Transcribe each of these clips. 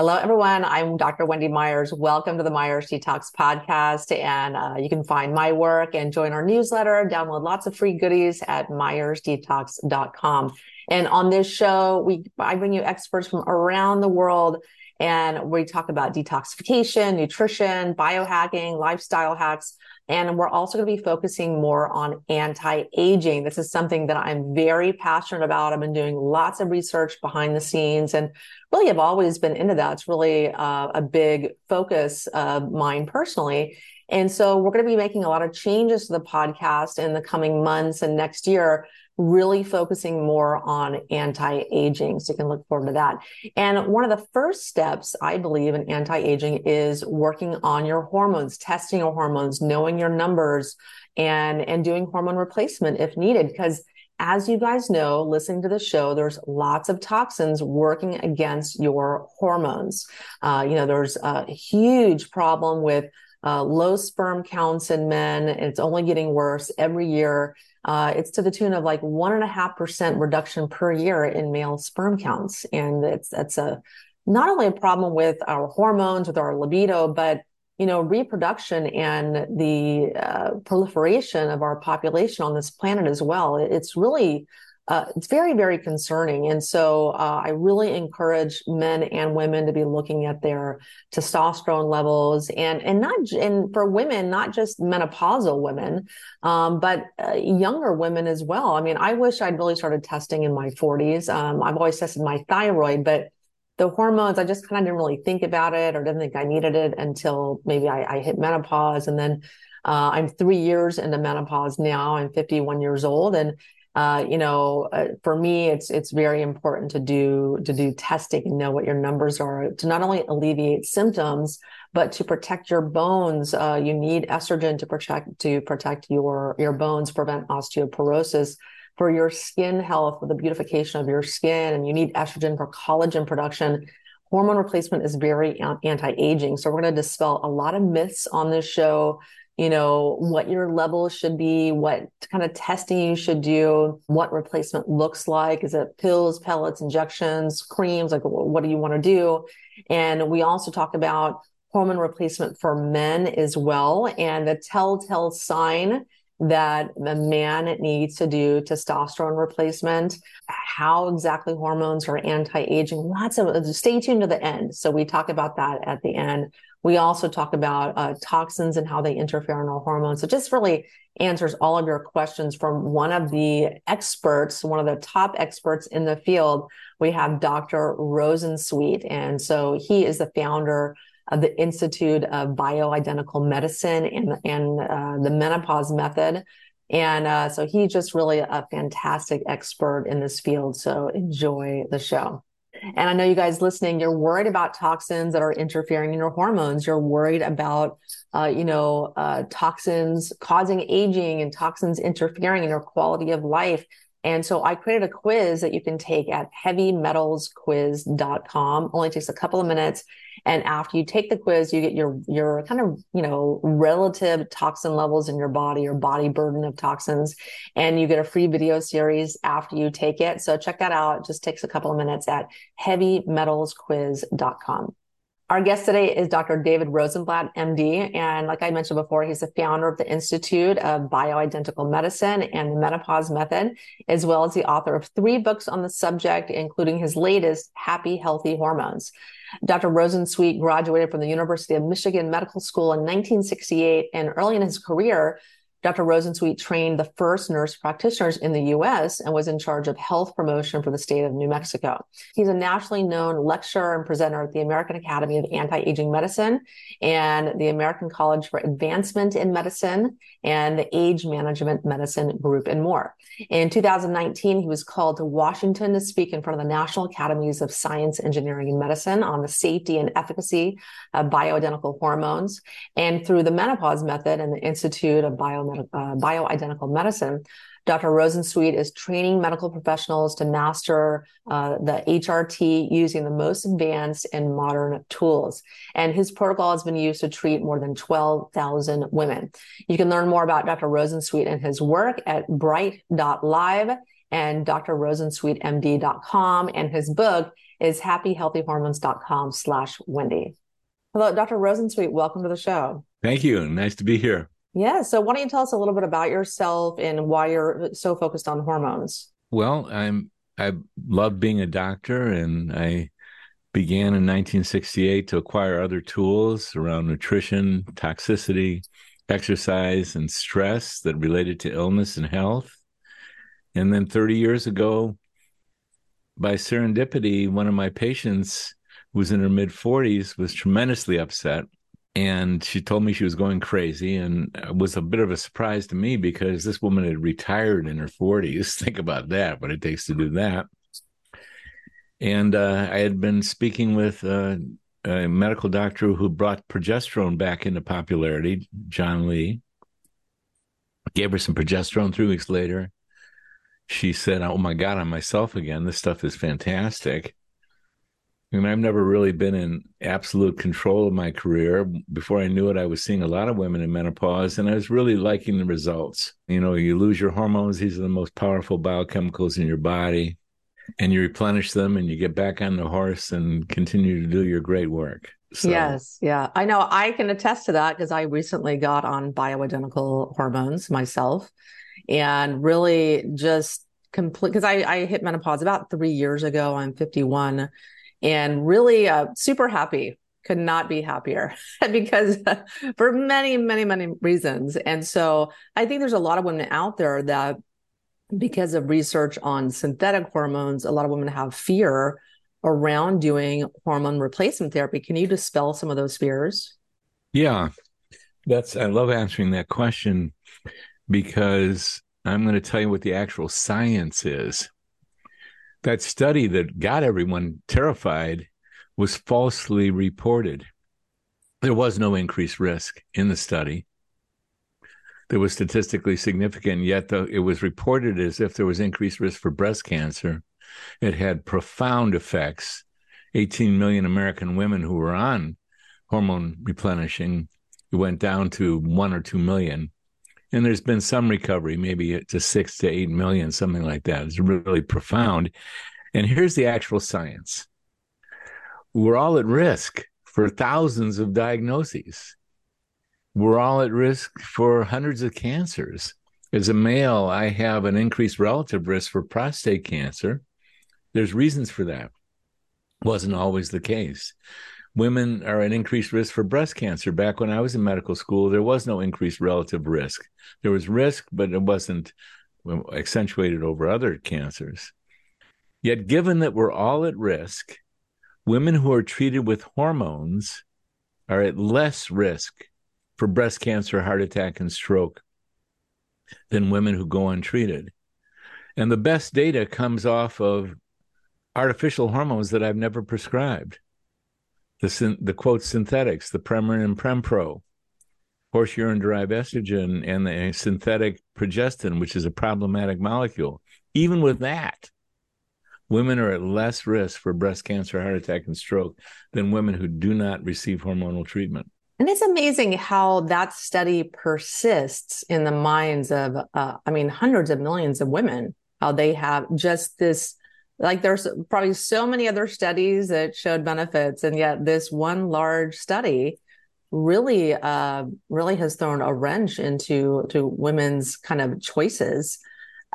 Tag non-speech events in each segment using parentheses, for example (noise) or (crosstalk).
Hello, everyone. I'm Dr. Wendy Myers. Welcome to the Myers Detox Podcast. And uh, you can find my work and join our newsletter, download lots of free goodies at myersdetox.com. And on this show, we I bring you experts from around the world and we talk about detoxification, nutrition, biohacking, lifestyle hacks. And we're also going to be focusing more on anti-aging. This is something that I'm very passionate about. I've been doing lots of research behind the scenes and really have always been into that. It's really uh, a big focus of mine personally. And so we're going to be making a lot of changes to the podcast in the coming months and next year really focusing more on anti-aging. So you can look forward to that. And one of the first steps, I believe, in anti-aging is working on your hormones, testing your hormones, knowing your numbers and, and doing hormone replacement if needed. Because as you guys know, listening to the show, there's lots of toxins working against your hormones. Uh, you know, there's a huge problem with uh, low sperm counts in men. It's only getting worse every year. Uh, it's to the tune of like one and a half percent reduction per year in male sperm counts. And it's, that's a, not only a problem with our hormones, with our libido, but you know, reproduction and the uh, proliferation of our population on this planet as well. It's really uh, it's very, very concerning. And so uh, I really encourage men and women to be looking at their testosterone levels and, and not, and for women, not just menopausal women, um, but uh, younger women as well. I mean, I wish I'd really started testing in my 40s. Um, I've always tested my thyroid, but the hormones, I just kind of didn't really think about it or didn't think I needed it until maybe I, I hit menopause. And then uh, I'm three years into menopause now. I'm 51 years old. And uh, you know, uh, for me, it's it's very important to do to do testing and know what your numbers are to not only alleviate symptoms but to protect your bones. Uh, you need estrogen to protect to protect your your bones, prevent osteoporosis. For your skin health, for the beautification of your skin, and you need estrogen for collagen production. Hormone replacement is very anti-aging. So we're going to dispel a lot of myths on this show you know, what your level should be, what kind of testing you should do, what replacement looks like. Is it pills, pellets, injections, creams? Like, what do you want to do? And we also talk about hormone replacement for men as well and the telltale sign that a man needs to do testosterone replacement, how exactly hormones are anti-aging. Lots of stay tuned to the end. So we talk about that at the end. We also talk about uh, toxins and how they interfere in our hormones. So just really answers all of your questions from one of the experts, one of the top experts in the field. We have Dr. Rosensweet. And so he is the founder of the Institute of Bioidentical Medicine and, and uh, the menopause method. And uh, so he's just really a fantastic expert in this field. So enjoy the show. And I know you guys listening, you're worried about toxins that are interfering in your hormones. You're worried about, uh, you know, uh, toxins causing aging and toxins interfering in your quality of life. And so I created a quiz that you can take at heavymetalsquiz.com. Only takes a couple of minutes. And after you take the quiz, you get your, your kind of, you know, relative toxin levels in your body or body burden of toxins. And you get a free video series after you take it. So check that out. It just takes a couple of minutes at heavymetalsquiz.com. Our guest today is Dr. Daved Rosensweet, MD. And like I mentioned before, he's the founder of the Institute of Bioidentical Medicine and the Menopause Method, as well as the author of three books on the subject, including his latest, Happy Healthy Hormones. Dr. Rosensweet graduated from the University of Michigan Medical School in 1968, and early in his career, Dr. Rosensweet trained the first nurse practitioners in the US and was in charge of health promotion for the state of New Mexico. He's a nationally known lecturer and presenter at the American Academy of Anti-Aging Medicine and the American College for Advancement in Medicine and the Age Management Medicine Group and more. In 2019, he was called to Washington to speak in front of the National Academies of Science, Engineering, and Medicine on the safety and efficacy of bioidentical hormones. And through the menopause method and the Institute of Bio uh, bioidentical medicine, Dr. Rosensweet is training medical professionals to master uh, the HRT using the most advanced and modern tools. And his protocol has been used to treat more than 12,000 women. You can learn more about Dr. Rosensweet and his work at bright.live and drrosensweetmd.com and his book, is happyhealthyhormones.com slash Wendy. Hello, Dr. Rosensweet. Welcome to the show. Thank you. Nice to be here. Yeah. So why don't you tell us a little bit about yourself and why you're so focused on hormones? Well, I'm I love being a doctor and I began in 1968 to acquire other tools around nutrition, toxicity, exercise, and stress that related to illness and health. And then 30 years ago, by serendipity, one of my patients who was in her mid 40s was tremendously upset. And she told me she was going crazy. And it was a bit of a surprise to me because this woman had retired in her 40s. (laughs) Think about that, what it takes to do that. And uh, I had been speaking with uh, a medical doctor who brought progesterone back into popularity, John Lee. Gave her some progesterone three weeks later. She said, Oh my God, I'm myself again. This stuff is fantastic. I mean, I've never really been in absolute control of my career. Before I knew it, I was seeing a lot of women in menopause, and I was really liking the results. You know, you lose your hormones, these are the most powerful biochemicals in your body and you replenish them and you get back on the horse and continue to do your great work. So. Yes, yeah. I know I can attest to that because I recently got on bioidentical hormones myself and really just complete because I, I hit menopause about three years ago. I'm 51 and really uh, super happy. Could not be happier (laughs) because (laughs) for many, many, many reasons. And so I think there's a lot of women out there that because of research on synthetic hormones, a lot of women have fear around doing hormone replacement therapy. Can you dispel some of those fears? Yeah, that's, I love answering that question because I'm going to tell you what the actual science is. That study that got everyone terrified was falsely reported. There was no increased risk in the study that was statistically significant, yet the, it was reported as if there was increased risk for breast cancer. It had profound effects. 18 million American women who were on hormone replenishing went down to one or two million. And there's been some recovery, maybe to six to eight million, something like that. It's really profound. And here's the actual science we're all at risk for thousands of diagnoses we're all at risk for hundreds of cancers. As a male, I have an increased relative risk for prostate cancer. There's reasons for that. Wasn't always the case. Women are at increased risk for breast cancer. Back when I was in medical school, there was no increased relative risk. There was risk, but it wasn't accentuated over other cancers. Yet, given that we're all at risk, women who are treated with hormones are at less risk for breast cancer, heart attack, and stroke than women who go untreated. And the best data comes off of artificial hormones that I've never prescribed. The, the quote synthetics, the Premarin and Prempro, horse urine derived estrogen, and the synthetic progestin, which is a problematic molecule. Even with that, women are at less risk for breast cancer, heart attack, and stroke than women who do not receive hormonal treatment. And it's amazing how that study persists in the minds of, uh, I mean, hundreds of millions of women, how they have just this, like there's probably so many other studies that showed benefits. And yet this one large study really, uh, really has thrown a wrench into, to women's kind of choices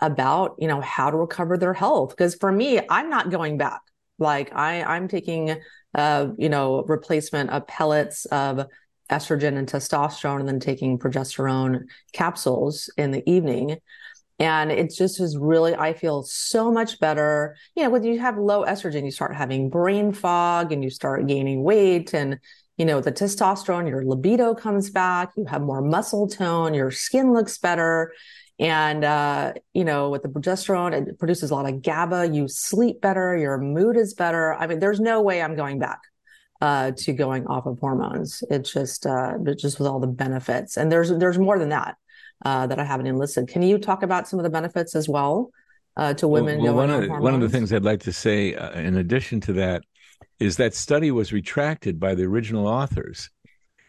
about, you know, how to recover their health. Cause for me, I'm not going back. Like I, I'm taking, uh, you know, replacement of pellets of, estrogen and testosterone and then taking progesterone capsules in the evening. And it just is really, I feel so much better. You know, when you have low estrogen, you start having brain fog and you start gaining weight. And, you know, the testosterone, your libido comes back, you have more muscle tone, your skin looks better. And, uh, you know, with the progesterone, it produces a lot of GABA. You sleep better, your mood is better. I mean, there's no way I'm going back uh, to going off of hormones. It's just uh, just with all the benefits, and there's there's more than that uh, that I haven't enlisted. Can you talk about some of the benefits as well uh, to women well, well, one of, One of the things I'd like to say, uh, in addition to that, is that study was retracted by the original authors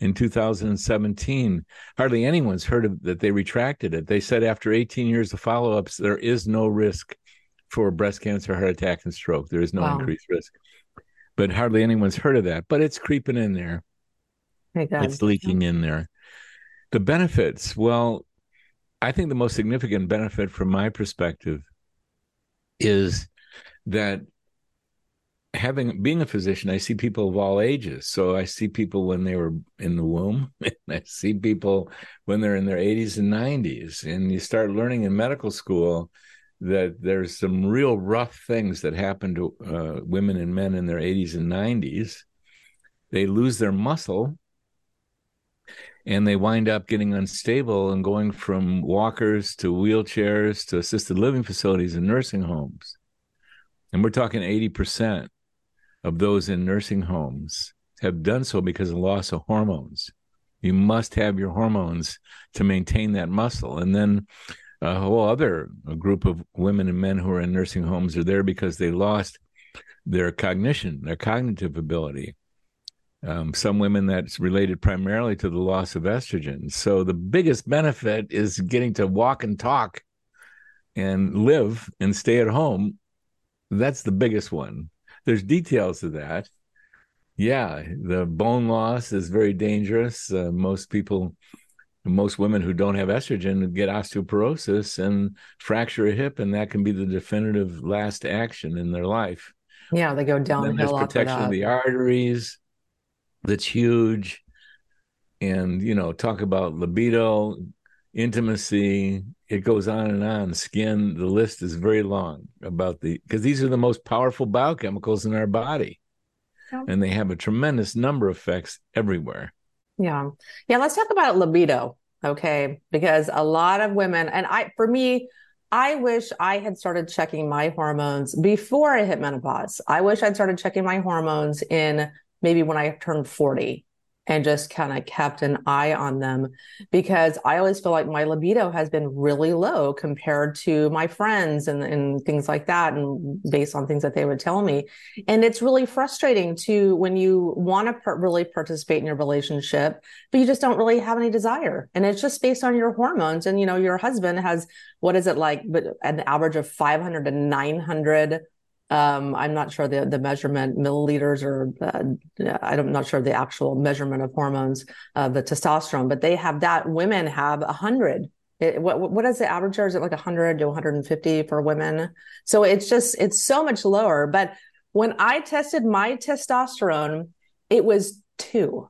in 2017. Hardly anyone's heard of that. They retracted it. They said after 18 years of follow-ups, there is no risk for breast cancer, heart attack, and stroke. There is no wow. increased risk. but hardly anyone's heard of that. But it's creeping in there. It's leaking in there. The benefits, well, I think the most significant benefit from my perspective is that having being a physician, I see people of all ages. So I see people when they were in the womb, (laughs) I see people when they're in their 80s and 90s. And you start learning in medical school that there's some real rough things that happen to uh, women and men in their 80s and 90s. They lose their muscle and they wind up getting unstable and going from walkers to wheelchairs to assisted living facilities and nursing homes. And we're talking 80% of those in nursing homes have done so because of loss of hormones. You must have your hormones to maintain that muscle. And then a whole other group of women and men who are in nursing homes are there because they lost their cognition, their cognitive ability. Um, some women that's related primarily to the loss of estrogen. So the biggest benefit is getting to walk and talk and live and stay at home. That's the biggest one. There's details to that. Yeah, the bone loss is very dangerous. Uh, most people, most women who don't have estrogen get osteoporosis and fracture a hip, and that can be the definitive last action in their life. Yeah, they go downhill. There's protection of the arteries that's huge. And you know talk about libido intimacy it goes on and on. Skin the list is very long about the because these are the most powerful biochemicals in our body. Yeah. and they have a tremendous number of effects everywhere. Yeah. Yeah let's talk about libido okay? Because a lot of women and i for me I wish I had started checking my hormones before I hit menopause. I wish I'd started checking my hormones in maybe when I turned 40 and just kind of kept an eye on them because I always feel like my libido has been really low compared to my friends and, and things like that. And based on things that they would tell me. And it's really frustrating to when you want to per- really participate in your relationship, but you just don't really have any desire. And it's just based on your hormones. And, you know, your husband has, what is it like, but an average of 500 to 900 um, I'm not sure the the measurement milliliters or uh, I'm not sure the actual measurement of hormones, uh, the testosterone, but they have that. Women have a hundred. What what is the average? Is it like 100 to 150 for women? So it's just it's so much lower. But when I tested my testosterone, it was two.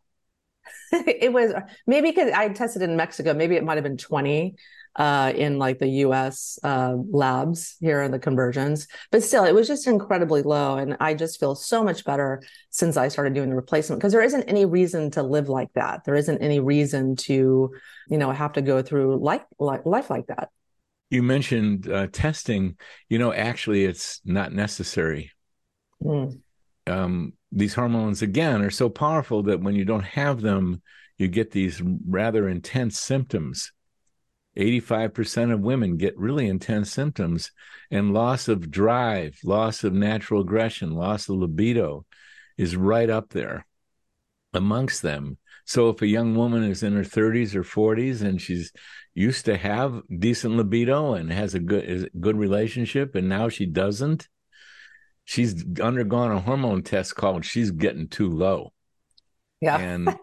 (laughs) it was maybe because I tested in Mexico. Maybe it might have been 20 uh, in like the US uh, labs here in the conversions. But still, it was just incredibly low. And I just feel so much better since I started doing the replacement because there isn't any reason to live like that. There isn't any reason to, you know, have to go through life, life like that. You mentioned uh, testing. You know, actually, it's not necessary. Mm. Um, these hormones, again, are so powerful that when you don't have them, you get these rather intense symptoms 85% of women get really intense symptoms and loss of drive, loss of natural aggression, loss of libido is right up there amongst them. So if a young woman is in her 30s or 40s and she's used to have decent libido and has a good good relationship and now she doesn't, she's undergone a hormone test called she's getting too low. Yeah. And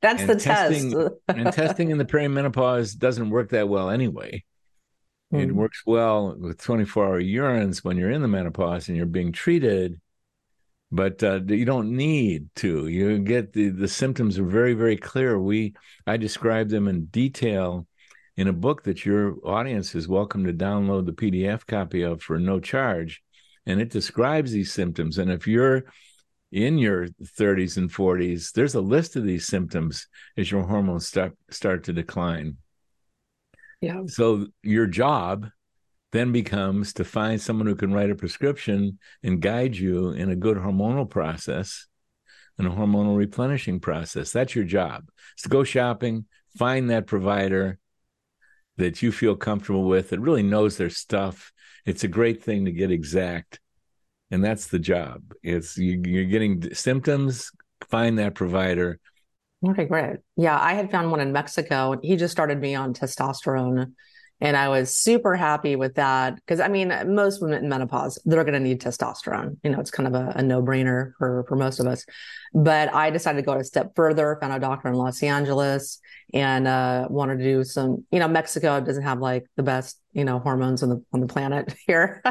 That's and the testing, test. and testing in the perimenopause doesn't work that well anyway. Mm. It hmm. works well with 24 hour urines when you're in the menopause and you're being treated, but uh, you don't need to. You get the, the symptoms are very, very clear. We I describe them in detail in a book that your audience is welcome to download the PDF copy of for no charge. And it describes these symptoms. And if you're in your 30s and 40s, there's a list of these symptoms as your hormones start start to decline. Yeah. So your job then becomes to find someone who can write a prescription and guide you in a good hormonal process and a hormonal replenishing process. That's your job. It's to go shopping, find that provider that you feel comfortable with that really knows their stuff. It's a great thing to get exact and that's the job. It's you, you're getting symptoms. Find that provider. Okay, great. Yeah, I had found one in Mexico, and he just started me on testosterone, And I was super happy with that because I mean, most women in menopause, they're going to need testosterone. You know, it's kind of a, a no brainer for, for most of us. But I decided to go a step further, found a doctor in Los Angeles and uh, wanted to do some, you know, Mexico doesn't have like the best, you know, hormones on the, on the planet (laughs) here.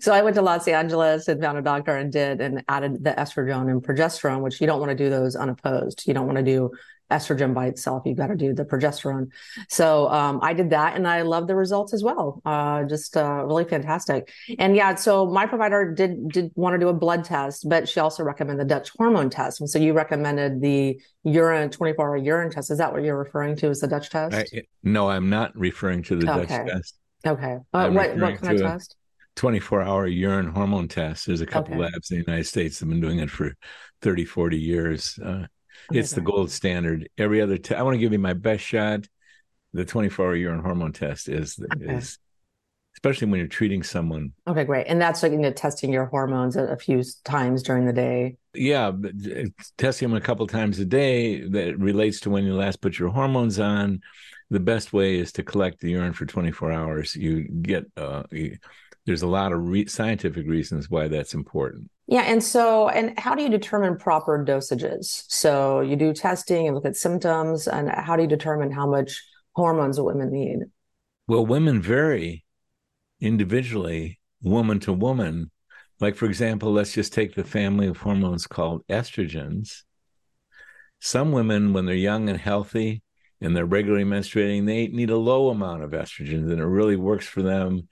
so I went to Los Angeles and found a doctor and did and added the estrogen and progesterone, which you don't want to do those unopposed. You don't want to do estrogen by itself. You've got to do the progesterone. So um, I did that and I love the results as well. Uh, just uh, really fantastic. And yeah, so my provider did did want to do a blood test, but she also recommended the Dutch hormone test. And so you recommended the urine 24 hour urine test. Is that what you're referring to as the Dutch test? I, no, I'm not referring to the okay. Dutch test. Okay. Uh, what, what kind of test? 24 hour urine hormone test. There's a couple okay. labs in the United States that have been doing it for 30, 40 years. Uh, it's the gold standard. Every other, I want to give you my best shot. The 24 hour urine hormone test is okay. is especially when you're treating someone. Okay, great. And that's like you know, testing your hormones a, a, few times during the day. Yeah, testing them a couple times a day that relates to when you last put your hormones on. The best way is to collect the urine for 24 hours. You get uh, you, there's a lot of re- scientific reasons why that's important. Yeah. And so, and how do you determine proper dosages? So you do testing and look at symptoms, and how do you determine how much hormones women need? Well, women vary individually, woman to woman. Like, for example, let's just take the family of hormones called estrogens. Some women, when they're young and healthy and they're regularly menstruating, they need a low amount of estrogens and it really works for them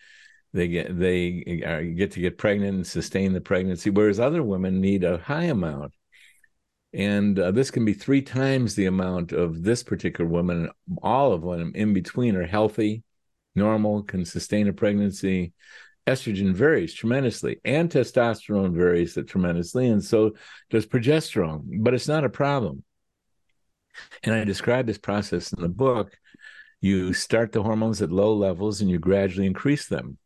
they get they uh, get to get pregnant and sustain the pregnancy whereas other women need a high amount. And uh, this can be three times the amount of this particular woman all of them in between are healthy normal can sustain a pregnancy. Estrogen varies tremendously and testosterone varies tremendously and so does progesterone but it's not a problem. And i describe this process in the book. You start the hormones at low levels and you gradually increase them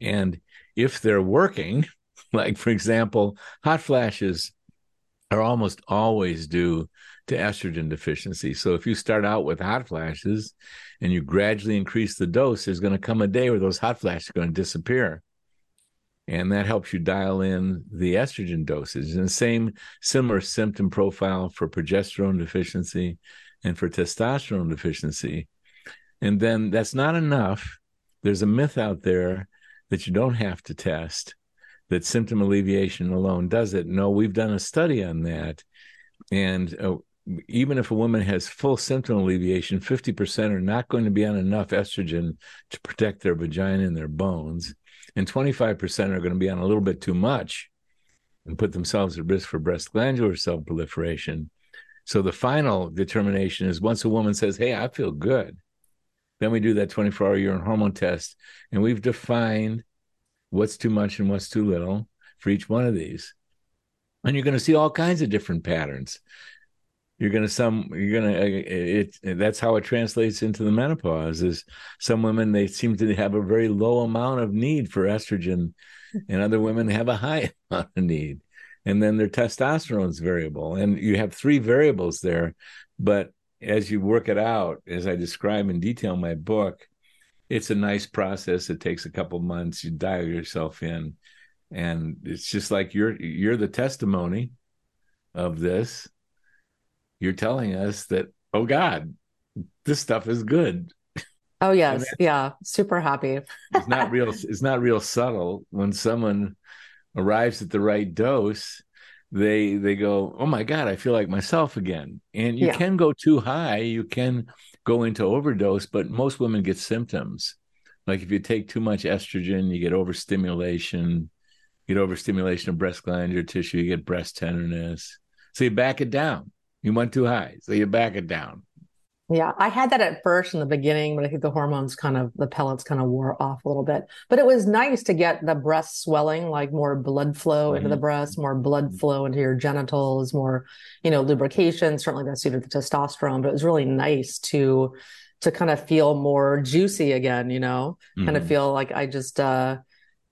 and if they're working, (laughs) like for example, hot flashes are almost always due to estrogen deficiency. So if you start out with hot flashes and you gradually increase the dose, there's going to come a day where those hot flashes are going to disappear. And that helps you dial in the estrogen dosage. And same similar symptom profile for progesterone deficiency and for testosterone deficiency. And then that's not enough. There's a myth out there that you don't have to test, that symptom alleviation alone does it. No, we've done a study on that. And uh, even if a woman has full symptom alleviation, 50% are not going to be on enough estrogen to protect their vagina and their bones. And 25% are going to be on a little bit too much and put themselves at risk for breast glandular cell proliferation. So the final determination is once a woman says, Hey, I feel good, then we do that 24 hour urine hormone test, and we've defined what's too much and what's too little for each one of these. And you're going to see all kinds of different patterns. You're going to some. You're going to uh, it, it. That's how it translates into the menopause. Is some women they seem to have a very low amount of need for estrogen, (laughs) and other women have a high (laughs) amount of need. And then their testosterone is variable, and you have three variables there. But as you work it out, as I describe in detail in my book, it's a nice process. It takes a couple months. You dial yourself in, and it's just like you're you're the testimony of this. You're telling us that, oh God, this stuff is good. Oh yes, yeah, super happy. it's not real. It's not real subtle when someone arrives at the right dose they they go oh my god i feel like myself again. And you yeah. can go too high you can go into overdose but most women get symptoms. Like if you take too much estrogen you get overstimulation you get overstimulation of breast glandular tissue you get breast tenderness. So you back it down. You went too high so you back it down yeah, I had that at first in the beginning, but I think the hormones kind of the pellets kind of wore off a little bit. But it was nice to get the breast swelling, like more blood flow mm-hmm. into the mm-hmm. breast, more blood mm-hmm. flow into your genitals, more, you know, lubrication. Certainly that suited the testosterone, but it was really nice to to kind of feel more juicy again, you know, mm-hmm. kind of mm-hmm. feel like I just uh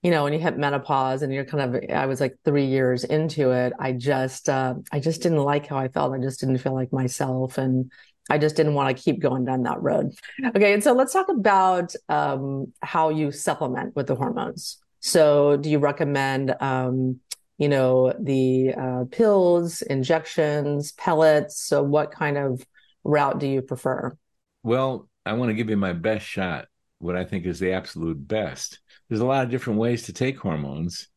you know, when you hit menopause and you're kind of, I was like three years into it. I just, uh, I just didn't like how I felt. I just didn't feel like myself. And I just didn't want to keep going down that road. Okay, and so let's talk about um, how you supplement with the hormones. So, do you recommend, um, you know, the uh, pills, injections, pellets? So, what kind of route do you prefer? Well, I want to give you my best shot, what I think is the absolute best. There's a lot of different ways to take hormones.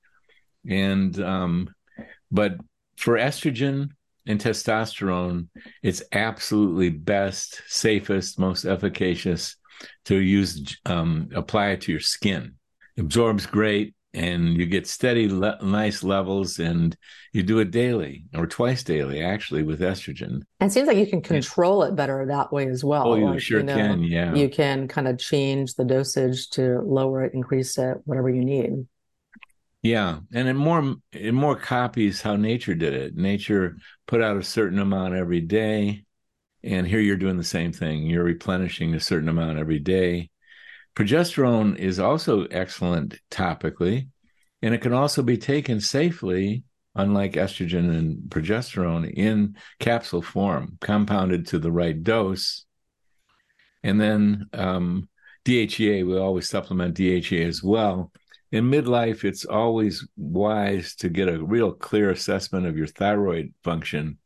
And, um, but for estrogen and testosterone, it's absolutely best, safest, most efficacious to use, um, apply it to your skin. Absorbs great, and you get steady, le- nice levels, and you do it daily or twice daily, actually, with estrogen. And it seems like you can control it better that way as well. Oh, you like, sure you know, can. Yeah. You can kind of change the dosage to lower it, increase it, whatever you need. Yeah, and it more it more copies how nature did it. Nature put out a certain amount every day, and here you're doing the same thing. You're replenishing a certain amount every day. Progesterone is also excellent topically, and it can also be taken safely, unlike estrogen and progesterone, in capsule form, compounded to the right dose. And then um, DHEA, we always supplement DHEA as well in midlife, it's always wise to get a real clear assessment of your thyroid function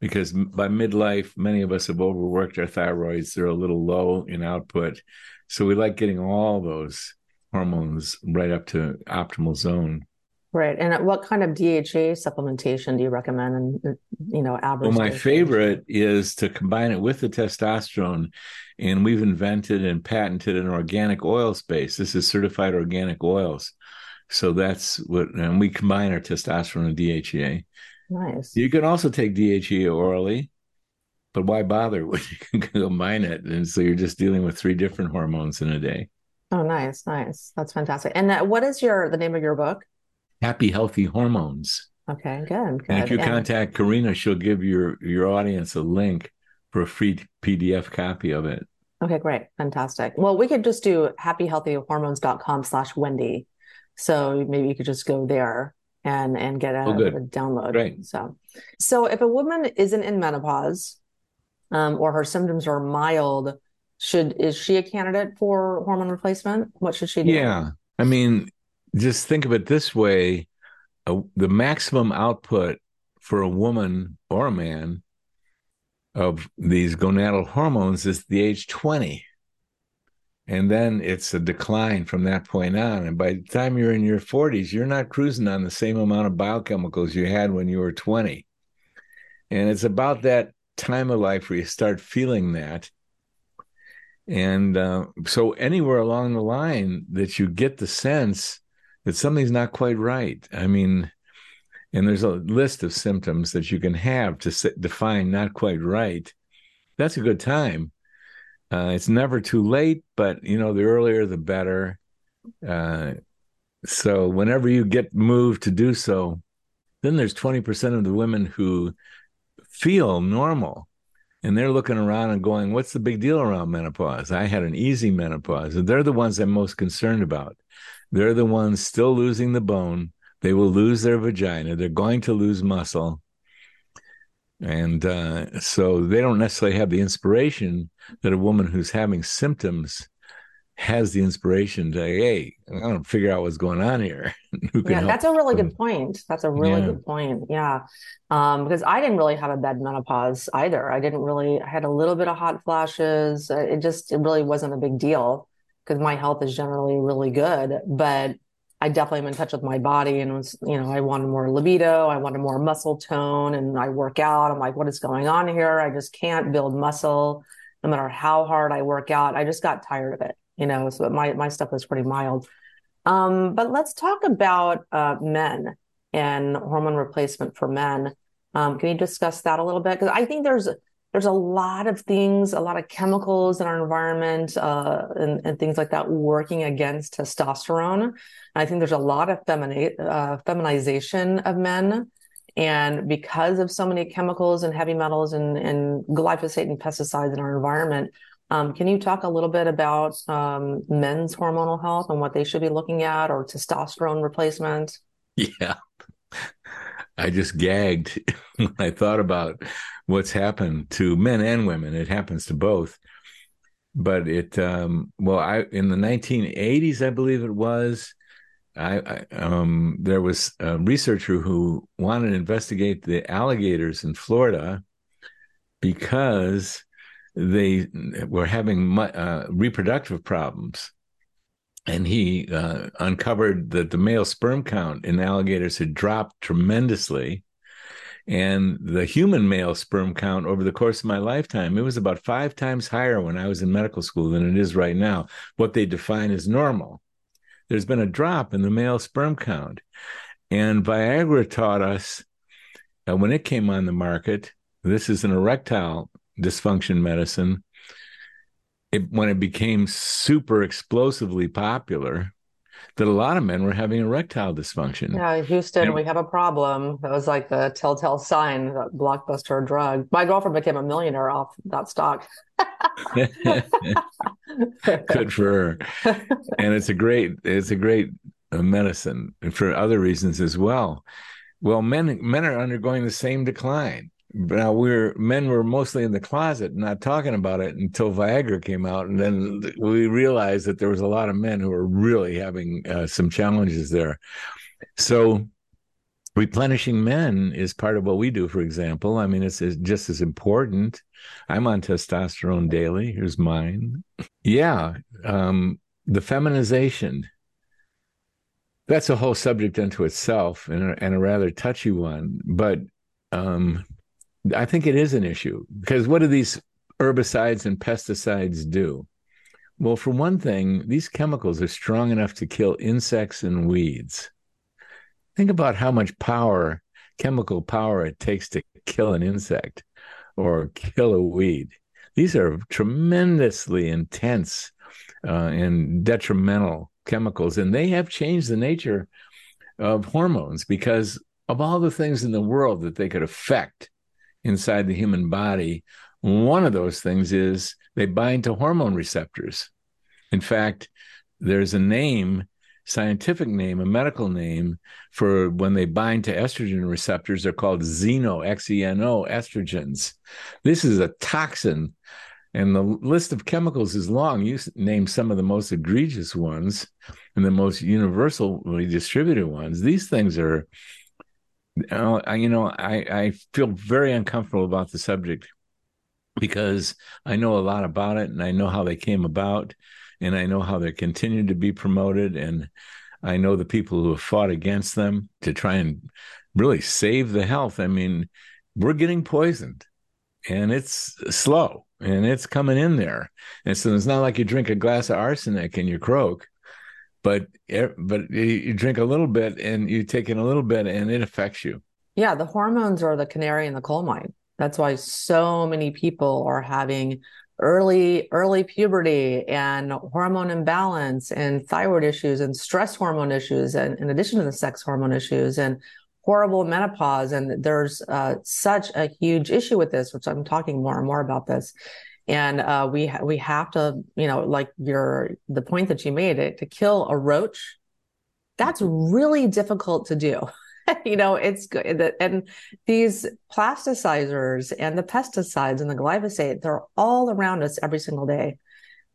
because by midlife, many of us have overworked our thyroids. They're a little low in output. So we like getting all those hormones right up to optimal zone. Right. And what kind of DHA supplementation do you recommend? And you know, average. Well, my favorite is to combine it with the testosterone, and we've invented and patented an organic oil space. This is certified organic oils, so that's what. And we combine our testosterone and DHEA. Nice. You can also take DHEA orally, but why bother when you can combine it? And so you're just dealing with three different hormones in a day. Oh, nice, nice. That's fantastic. And uh, what is your the name of your book? Happy Healthy Hormones. Okay, good. good. And if you And- contact Karina, she'll give your your audience a link for a free PDF copy of it. Okay, great. Fantastic. Well, we could just do happyhealthyhormones.com slash Wendy. So maybe you could just go there and and get a, Oh, good. a download. Great. So so if a woman isn't in menopause um, or her symptoms are mild, should is she a candidate for hormone replacement? What should she do? Yeah. I mean, just think of it this way the maximum output for a woman or a man of these gonadal hormones is the age 20. And then it's a decline from that point on. And by the time you're in your 40s, you're not cruising on the same amount of biochemicals you had when you were 20. And it's about that time of life where you start feeling that. And uh, so, anywhere along the line that you get the sense that something's not quite right, I mean, and there's a list of symptoms that you can have to define not quite right, that's a good time. Uh, it's never too late, but you know, the earlier the better. Uh, so, whenever you get moved to do so, then there's 20% of the women who feel normal and they're looking around and going, What's the big deal around menopause? I had an easy menopause. And they're the ones I'm most concerned about. They're the ones still losing the bone. They will lose their vagina. They're going to lose muscle. And uh, so they don't necessarily have the inspiration that a woman who's having symptoms has the inspiration to, hey, I don't figure out what's going on here. (laughs) Who can Yeah, help? that's a really good point. That's a really Yeah. good point. Yeah. Um, because I didn't really have a bad menopause either. I didn't really, I had a little bit of hot flashes. Uh, It just, it really wasn't a big deal because my health is generally really good. But I definitely am in touch with my body and was, you know, I wanted more libido. I wanted more muscle tone and I work out. I'm like, what is going on here? I just can't build muscle no matter how hard I work out. I just got tired of it, you know, so my, my stuff was pretty mild. Um, but let's talk about uh, men and hormone replacement for men. Um, can you discuss that a little bit? Because I think there's there's a lot of things, a lot of chemicals in our environment, uh, and, and things like that working against testosterone. And I think there's a lot of uh, feminization of men. And because of so many chemicals and heavy metals and, and glyphosate and pesticides in our environment, um, can you talk a little bit about um, men's hormonal health and what they should be looking at or testosterone replacement? (laughs) Yeah. I just gagged (laughs) when I thought about what's happened to men and women. It happens to both. But it, um, well, I in the 1980s, I believe it was, I, I um, there was a researcher who wanted to investigate the alligators in Florida because they were having uh, reproductive problems. And he uh, uncovered that the male sperm count in alligators had dropped tremendously. And the human male sperm count over the course of my lifetime, it was about five times higher when I was in medical school than it is right now, what they define as normal. There's been a drop in the male sperm count. And Viagra taught us uh, when it came on the market, this is an erectile dysfunction medicine, it, when it became super explosively popular, that a lot of men were having erectile dysfunction. Yeah, Houston, and, we have a problem. That was like the telltale sign that blockbuster drug. My girlfriend became a millionaire off that stock. (laughs) Good for her. And it's a great, it's a great uh, medicine for other reasons as well. Well, men men are undergoing the same decline now we're men were mostly in the closet not talking about it until viagra came out and then we realized that there was a lot of men who were really having uh, some challenges there. So replenishing men is part of what we do for example. I mean it's, it's just as important. I'm on testosterone daily. Here's mine. Yeah um, the feminization. That's a whole subject unto itself and a, and a rather touchy one but um, I think it is an issue because what do these herbicides and pesticides do? Well, for one thing, these chemicals are strong enough to kill insects and weeds. Think about how much power, chemical power, it takes to kill an insect or kill a weed. These are tremendously intense uh, and detrimental chemicals, and they have changed the nature of hormones because of all the things in the world that they could affect inside the human body. One of those things is they bind to hormone receptors. In fact, there's a name, scientific name, a medical name for when they bind to estrogen receptors. They're called xeno, X E N O, estrogens. This is a toxin, and the list of chemicals is long. You name some of the most egregious ones and the most universally distributed ones. These things are uh, you know, I, I feel very uncomfortable about the subject because I know a lot about it and I know how they came about and I know how they continue to be promoted and I know the people who have fought against them to try and really save the health. I mean, we're getting poisoned and it's slow and it's coming in there. And so it's not like you drink a glass of arsenic and you croak but but you drink a little bit and you take in a little bit and it affects you. Yeah the hormones are the canary in the coal mine. That's why so many people are having early early puberty and hormone imbalance and thyroid issues and stress hormone issues and in addition to the sex hormone issues and horrible menopause. And there's uh, such a huge issue with this which i'm talking more and more about this and uh, we ha- we have to you know like your the point that you made it to kill a roach that's really difficult to do. (laughs) You know it's good and these plasticizers and the pesticides and the glyphosate they're all around us every single day.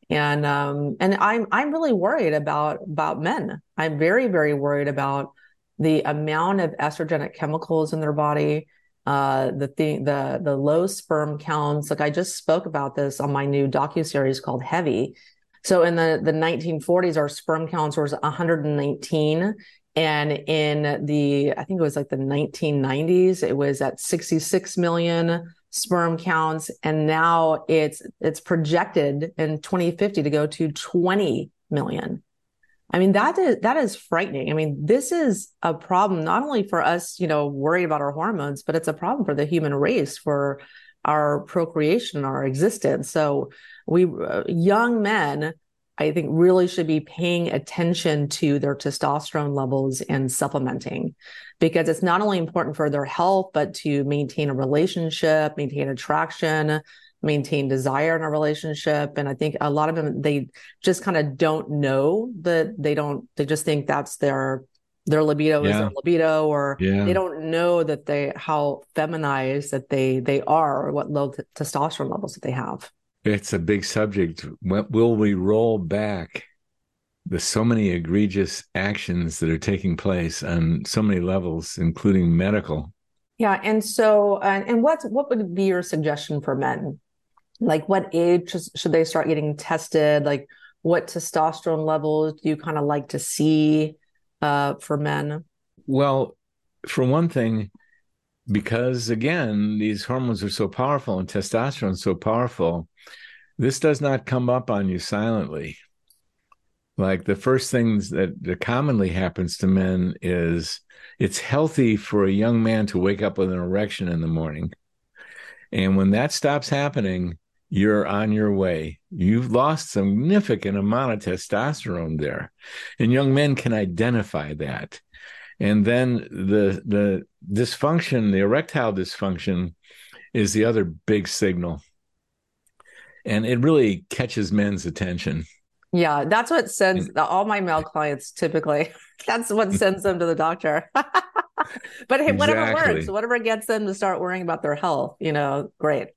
And um and i'm i'm really worried about about men. I'm very very worried about the amount of estrogenic chemicals in their body uh, the thing, the the low sperm counts. Like I just spoke about this on my new docu series called Heavy. So in the the 1940s, our sperm counts was 119, and in the I think it was like the 1990s, it was at 66 million sperm counts, and now it's it's projected in 2050 to go to 20 million. I mean, that is, that is frightening. I mean, this is a problem not only for us, you know, worried about our hormones, but it's a problem for the human race, for our procreation, our existence. So we, uh, young men, I think really should be paying attention to their testosterone levels and supplementing because it's not only important for their health, but to maintain a relationship, maintain attraction, maintain desire in a relationship. And I think a lot of them, they just kind of don't know that they don't, they just think that's their, their libido yeah. is their libido or yeah. they don't know that they how feminized that they they are or what low t- testosterone levels that they have it's a big subject will we roll back the so many egregious actions that are taking place on so many levels including medical yeah and so uh, and what what would be your suggestion for men like what age should they start getting tested like what testosterone levels do you kind of like to see uh, for men? Well, for one thing, because again, these hormones are so powerful and testosterone is so powerful, this does not come up on you silently. Like the first things that, that commonly happens to men is it's healthy for a young man to wake up with an erection in the morning. And when that stops happening, you're on your way. You've lost significant amount of testosterone there. And young men can identify that. And then the the dysfunction, the erectile dysfunction is the other big signal. And it really catches men's attention. Yeah, that's what sends all my male clients typically. (laughs) That's what sends them to the doctor. (laughs) but hey, whatever works, whatever gets them to start worrying about their health, you know, great.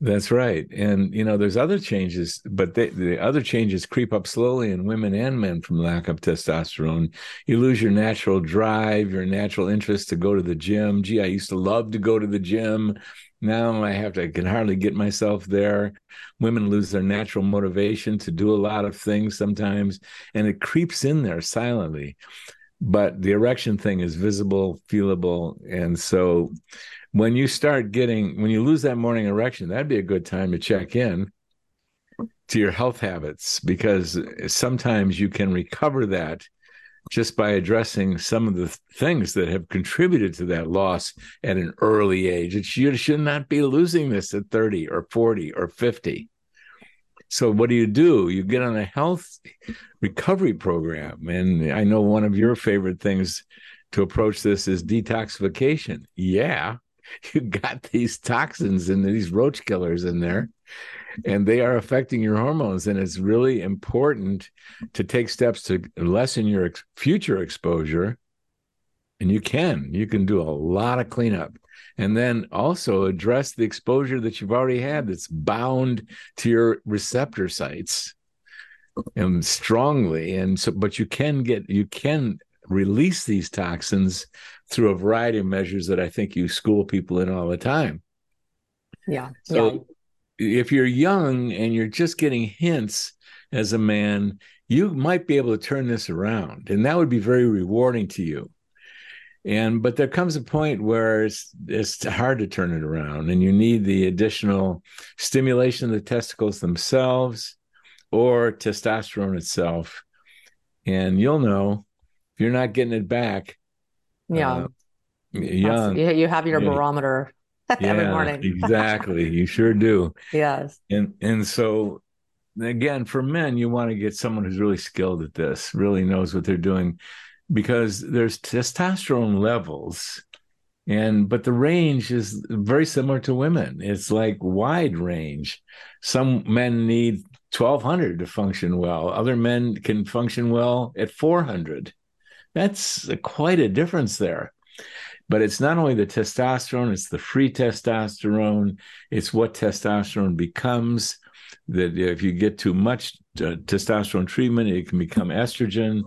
That's right. And, you know, there's other changes, but they, the other changes creep up slowly in women and men from lack of testosterone. You lose your natural drive, your natural interest to go to the gym. Gee, I used to love to go to the gym. Now I have to, I can hardly get myself there. Women lose their natural motivation to do a lot of things sometimes, and it creeps in there silently. But the erection thing is visible, feelable. And so, when you start getting when you lose that morning erection that'd be a good time to check in to your health habits because sometimes you can recover that just by addressing some of the things that have contributed to that loss at an early age. It should, should not be losing this at 30 or 40 or 50. So, what do you do? You get on a health recovery program. And I know one of your favorite things to approach this is detoxification. Yeah, (laughs) you got these toxins and these roach killers in there and they are affecting your hormones and it's really important to take steps to lessen your ex- future exposure and you can. You can do a lot of cleanup. And then also address the exposure that you've already had that's bound to your receptor sites and strongly. And so but you can get you can release these toxins through a variety of measures that I think you school people in all the time. Yeah. So yeah. if you're young and you're just getting hints as a man, you might be able to turn this around, and that would be very rewarding to you. And but there comes a point where it's it's hard to turn it around, and you need the additional stimulation of the testicles themselves or testosterone itself. And you'll know if you're not getting it back, yeah. Uh, young. you have your yeah. barometer (laughs) every yeah, morning. (laughs) exactly. You sure do. Yes. And and so again, for men, you want to get someone who's really skilled at this, really knows what they're doing, because there's testosterone levels. And but the range is very similar to women. It's like wide range. Some men need 1200 to function well. Other men can function well at 400 that's quite a difference there. But it's not only the testosterone, it's the free testosterone, it's what testosterone becomes. That if you get too much uh, testosterone treatment, it can become estrogen.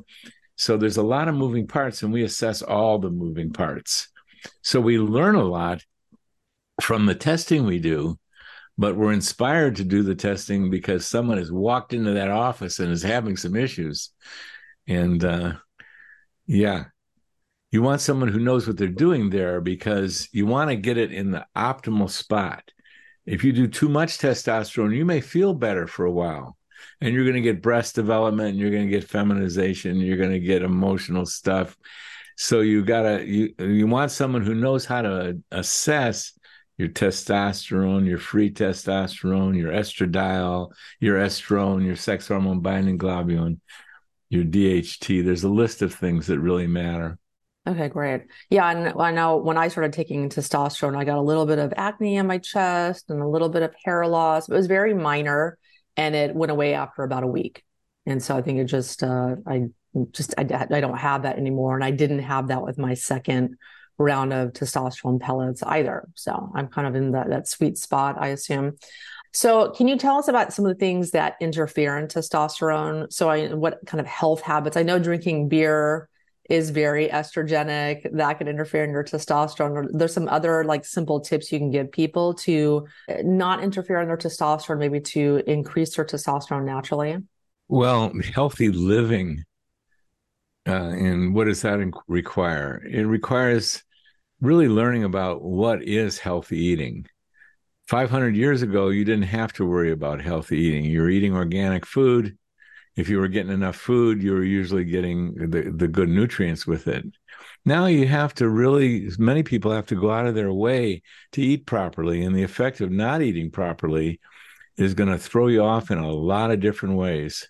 So there's a lot of moving parts, and we assess all the moving parts. So we learn a lot from the testing we do, but we're inspired to do the testing because someone has walked into that office and is having some issues. And uh, yeah. You want someone who knows what they're doing there because you want to get it in the optimal spot. If you do too much testosterone, you may feel better for a while and you're going to get breast development and you're going to get feminization, you're going to get emotional stuff. So you got to you you want someone who knows how to assess your testosterone, your free testosterone, your estradiol, your estrone, your sex hormone binding globulin your DHT. There's a list of things that really matter. Okay, great. Yeah, and I know when I started taking testosterone, I got a little bit of acne on my chest and a little bit of hair loss. But it was very minor, and it went away after about a week. And so I think it just uh, I just I, I don't have that anymore, and I didn't have that with my second round of testosterone pellets either. So I'm kind of in that that sweet spot, I assume. So, can you tell us about some of the things that interfere in testosterone? So, I, what kind of health habits? I know drinking beer is very estrogenic. That could interfere in your testosterone. There's some other like simple tips you can give people to not interfere in their testosterone, maybe to increase their testosterone naturally. Well, healthy living. Uh, and what does that require? It requires really learning about what is healthy eating 500 years ago, you didn't have to worry about healthy eating. You were eating organic food. If you were getting enough food, you were usually getting the, the good nutrients with it. Now you have to really, many people have to go out of their way to eat properly. And the effect of not eating properly is going to throw you off in a lot of different ways,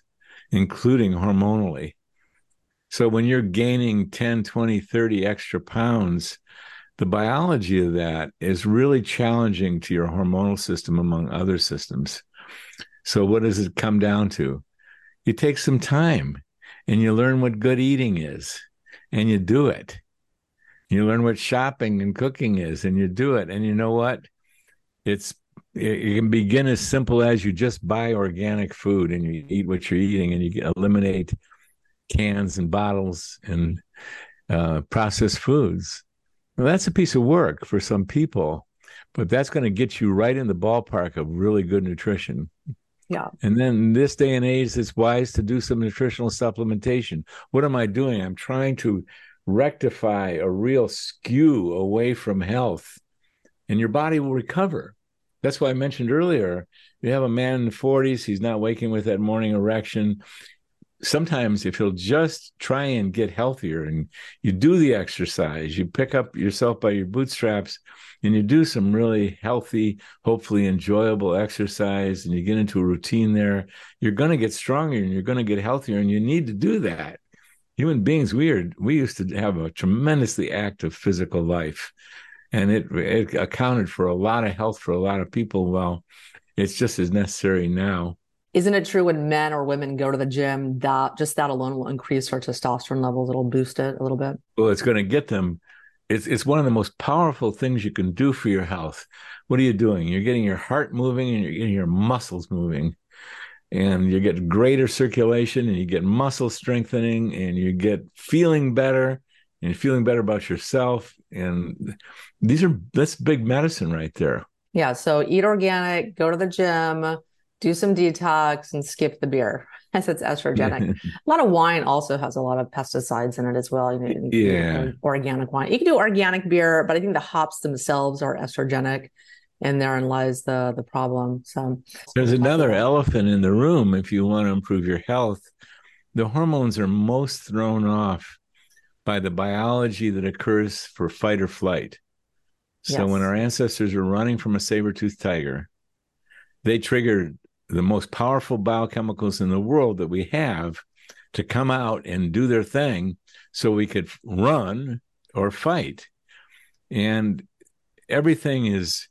including hormonally. So when you're gaining 10, 20, 30 extra pounds, the biology of that is really challenging to your hormonal system among other systems. So, what does it come down to? You take some time and you learn what good eating is and you do it. You learn what shopping and cooking is and you do it. And you know what? It's it can begin as simple as you just buy organic food and you eat what you're eating and you eliminate cans and bottles and uh, processed foods well, that's a piece of work for some people, but that's going to get you right in the ballpark of really good nutrition. Yeah. And then in this day and age, it's wise to do some nutritional supplementation. What am I doing? I'm trying to rectify a real skew away from health, and your body will recover. That's why I mentioned earlier. You have a man in the 40s, he's not waking with that morning erection sometimes if you'll just try and get healthier and you do the exercise, you pick up yourself by your bootstraps and you do some really healthy, hopefully enjoyable exercise and you get into a routine there, you're going to get stronger and you're going to get healthier and you need to do that. Human beings, we are, we used to have a tremendously active physical life and it, it accounted for a lot of health for a lot of people. Well, it's just as necessary now isn't it true when men or women go to the gym that just that alone will increase our testosterone levels? It'll boost it a little bit. Well, it's going to get them. It's it's one of the most powerful things you can do for your health. What are you doing? You're getting your heart moving and you're getting your muscles moving. And you get greater circulation and you get muscle strengthening and you get feeling better and feeling better about yourself. And these are that's big medicine right there. Yeah. So eat organic, go to the gym, do some detox and skip the beer (laughs) as it's estrogenic. (laughs) a lot of wine also has a lot of pesticides in it as well. You know, yeah. organic wine. You can do organic beer, but I think the hops themselves are estrogenic and therein lies the the problem. So there's another elephant in the room if you want to improve your health. The hormones are most thrown off by the biology that occurs for fight or flight. So yes. when our ancestors were running from a saber-toothed tiger, they triggered the most powerful biochemicals in the world that we have to come out and do their thing so we could run or fight. And everything is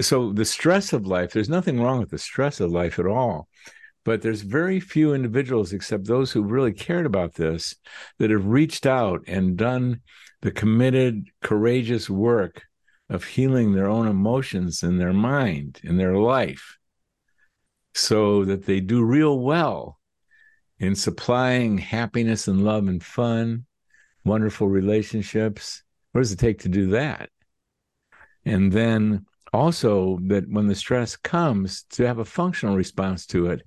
so the stress of life, there's nothing wrong with the stress of life at all. But there's very few individuals, except those who really cared about this, that have reached out and done the committed, courageous work of healing their own emotions in their mind, in their life so that they do real well in supplying happiness and love and fun, wonderful relationships. What does it take to do that? And then also that when the stress comes, to have a functional response to it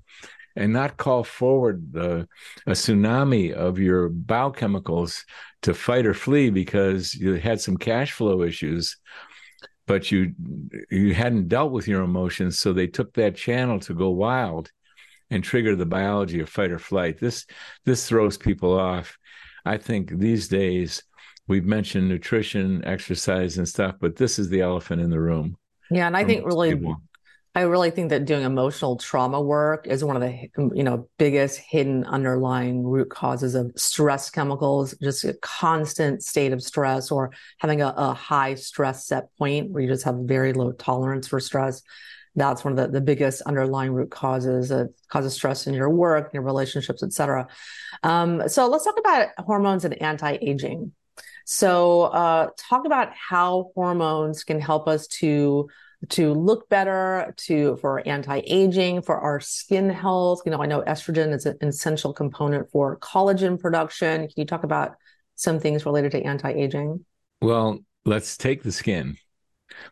and not call forward the, a tsunami of your biochemicals to fight or flee because you had some cash flow issues but you you hadn't dealt with your emotions so they took that channel to go wild and trigger the biology of fight or flight this this throws people off i think these days we've mentioned nutrition exercise and stuff but this is the elephant in the room yeah and i think really people. I really think that doing emotional trauma work is one of the you know biggest hidden underlying root causes of stress chemicals, just a constant state of stress or having a, a high stress set point where you just have very low tolerance for stress. That's one of the, the biggest underlying root causes that causes stress in your work, your relationships, etc. Um, so let's talk about hormones and anti-aging. So uh, talk about how hormones can help us to to look better, to for anti-aging, for our skin health. You know, I know estrogen is an essential component for collagen production. Can you talk about some things related to anti-aging? Well, let's take the skin.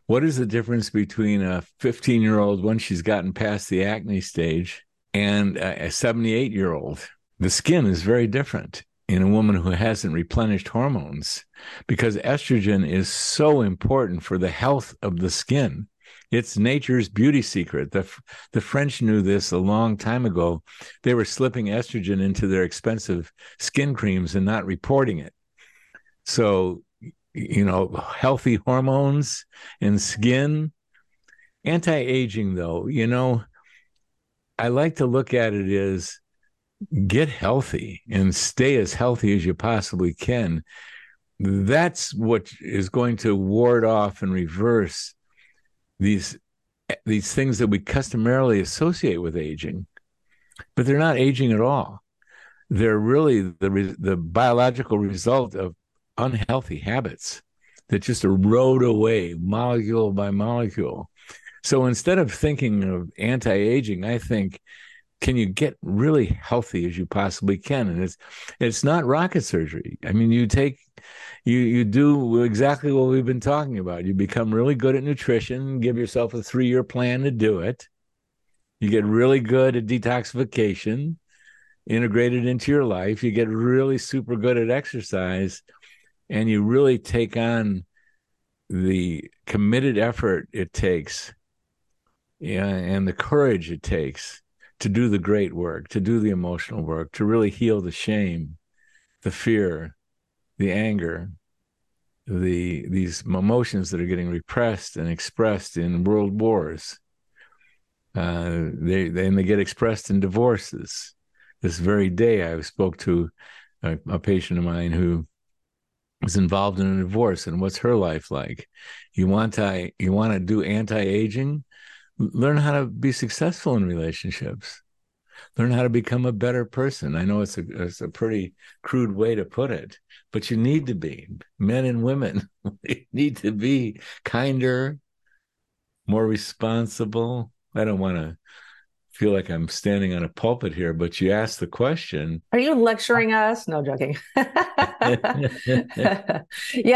What is the difference between a 15 year old once she's gotten past the acne stage and a 78 year old? The skin is very different in a woman who hasn't replenished hormones because estrogen is so important for the health of the skin. It's nature's beauty secret. The, the French knew this a long time ago. They were slipping estrogen into their expensive skin creams and not reporting it. So, you know, healthy hormones and skin. Anti aging, though, you know, I like to look at it as get healthy and stay as healthy as you possibly can. That's what is going to ward off and reverse these these things that we customarily associate with aging, but they're not aging at all. They're really the the biological result of unhealthy habits that just erode away molecule by molecule. So instead of thinking of anti-aging, I think can you get really healthy as you possibly can and it's it's not rocket surgery i mean you take you you do exactly what we've been talking about. You become really good at nutrition give yourself a 3 year plan to do it. You get really good at detoxification integrated into your life. You get really super good at exercise and you really take on the committed effort it takes yeah, and the courage it takes to do the great work, to do the emotional work, to really heal the shame, the fear, the anger, the these emotions that are getting repressed and expressed in world wars. Uh, they, they and they get expressed in divorces. This very day, I spoke to a, a patient of mine who was involved in a divorce, and what's her life like? You want to you want to do anti aging? learn how to be successful in relationships learn how to become a better person. I know it's a, it's a pretty crude way to put it but you need to be. Men and women (laughs) need to be kinder more responsible. I don't want to feel like I'm standing on a pulpit here, but you asked the question. Are you lecturing us? No, joking. (laughs) yeah,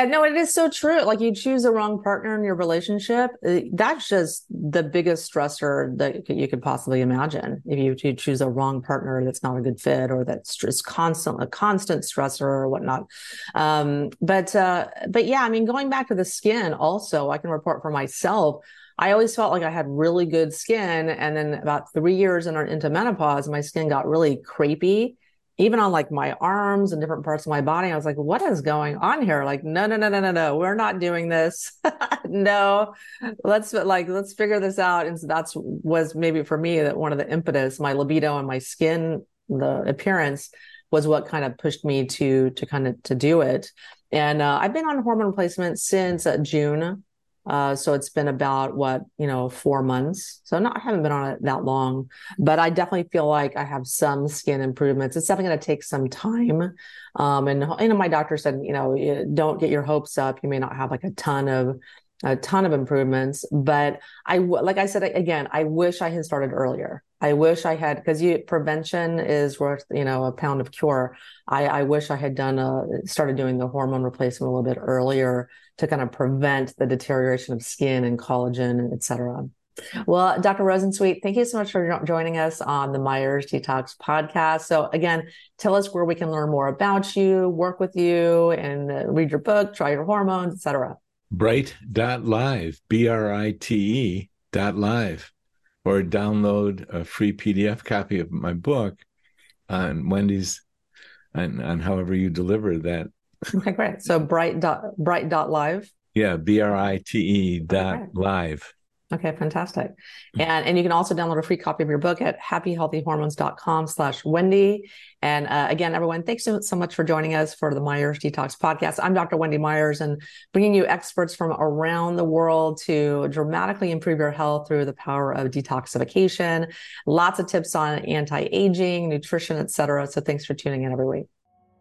no, it is so true. Like you choose the wrong partner in your relationship. Uh, that's just the biggest stressor that you could possibly imagine. If you, choose a wrong partner that's not a good fit or that's just constant, a constant stressor or whatnot. Um, but, uh, but yeah, I mean, going back to the skin also, I can report for myself. I always felt like I had really good skin. And then about three years in, into menopause, my skin got really crepey, even on like my arms and different parts of my body. I was like, what is going on here? Like, no, no, no, no, no, no, we're not doing this. (laughs) no, let's like, let's figure this out. And so that's was maybe for me that one of the impetus, my libido and my skin, the appearance was what kind of pushed me to, to kind of to do it. And uh, I've been on hormone replacement since uh, June uh, so it's been about what, you know, four months. So not, I haven't been on it that long, but I definitely feel like I have some skin improvements. It's definitely going to take some time. Um, and, you know, my doctor said, you know, don't get your hopes up. You may not have like a ton of, a ton of improvements, but I, like I said, again, I wish I had started earlier. I wish I had, because you prevention is worth, you know, a pound of cure. I, I wish I had done a, started doing the hormone replacement a little bit earlier to kind of prevent the deterioration of skin and collagen, et cetera. Well, Dr. Rosensweet, thank you so much for joining us on the Myers Detox podcast. So again, tell us where we can learn more about you, work with you, and uh, read your book, try your hormones, et cetera. Brite.live, B-R-I-T-E dot live, or download a free PDF copy of my book on Wendy's and on however you deliver that Okay, great. So Brite dot Brite dot live. Yeah, B R I T E dot okay. live. Okay, fantastic. And and you can also download a free copy of your book at happyhealthyhormones.com slash Wendy. And uh, again, everyone, thanks so, so much for joining us for the Myers Detox podcast. I'm Dr. Wendy Myers and bringing you experts from around the world to dramatically improve your health through the power of detoxification. Lots of tips on anti-aging, nutrition, etc. So thanks for tuning in every week.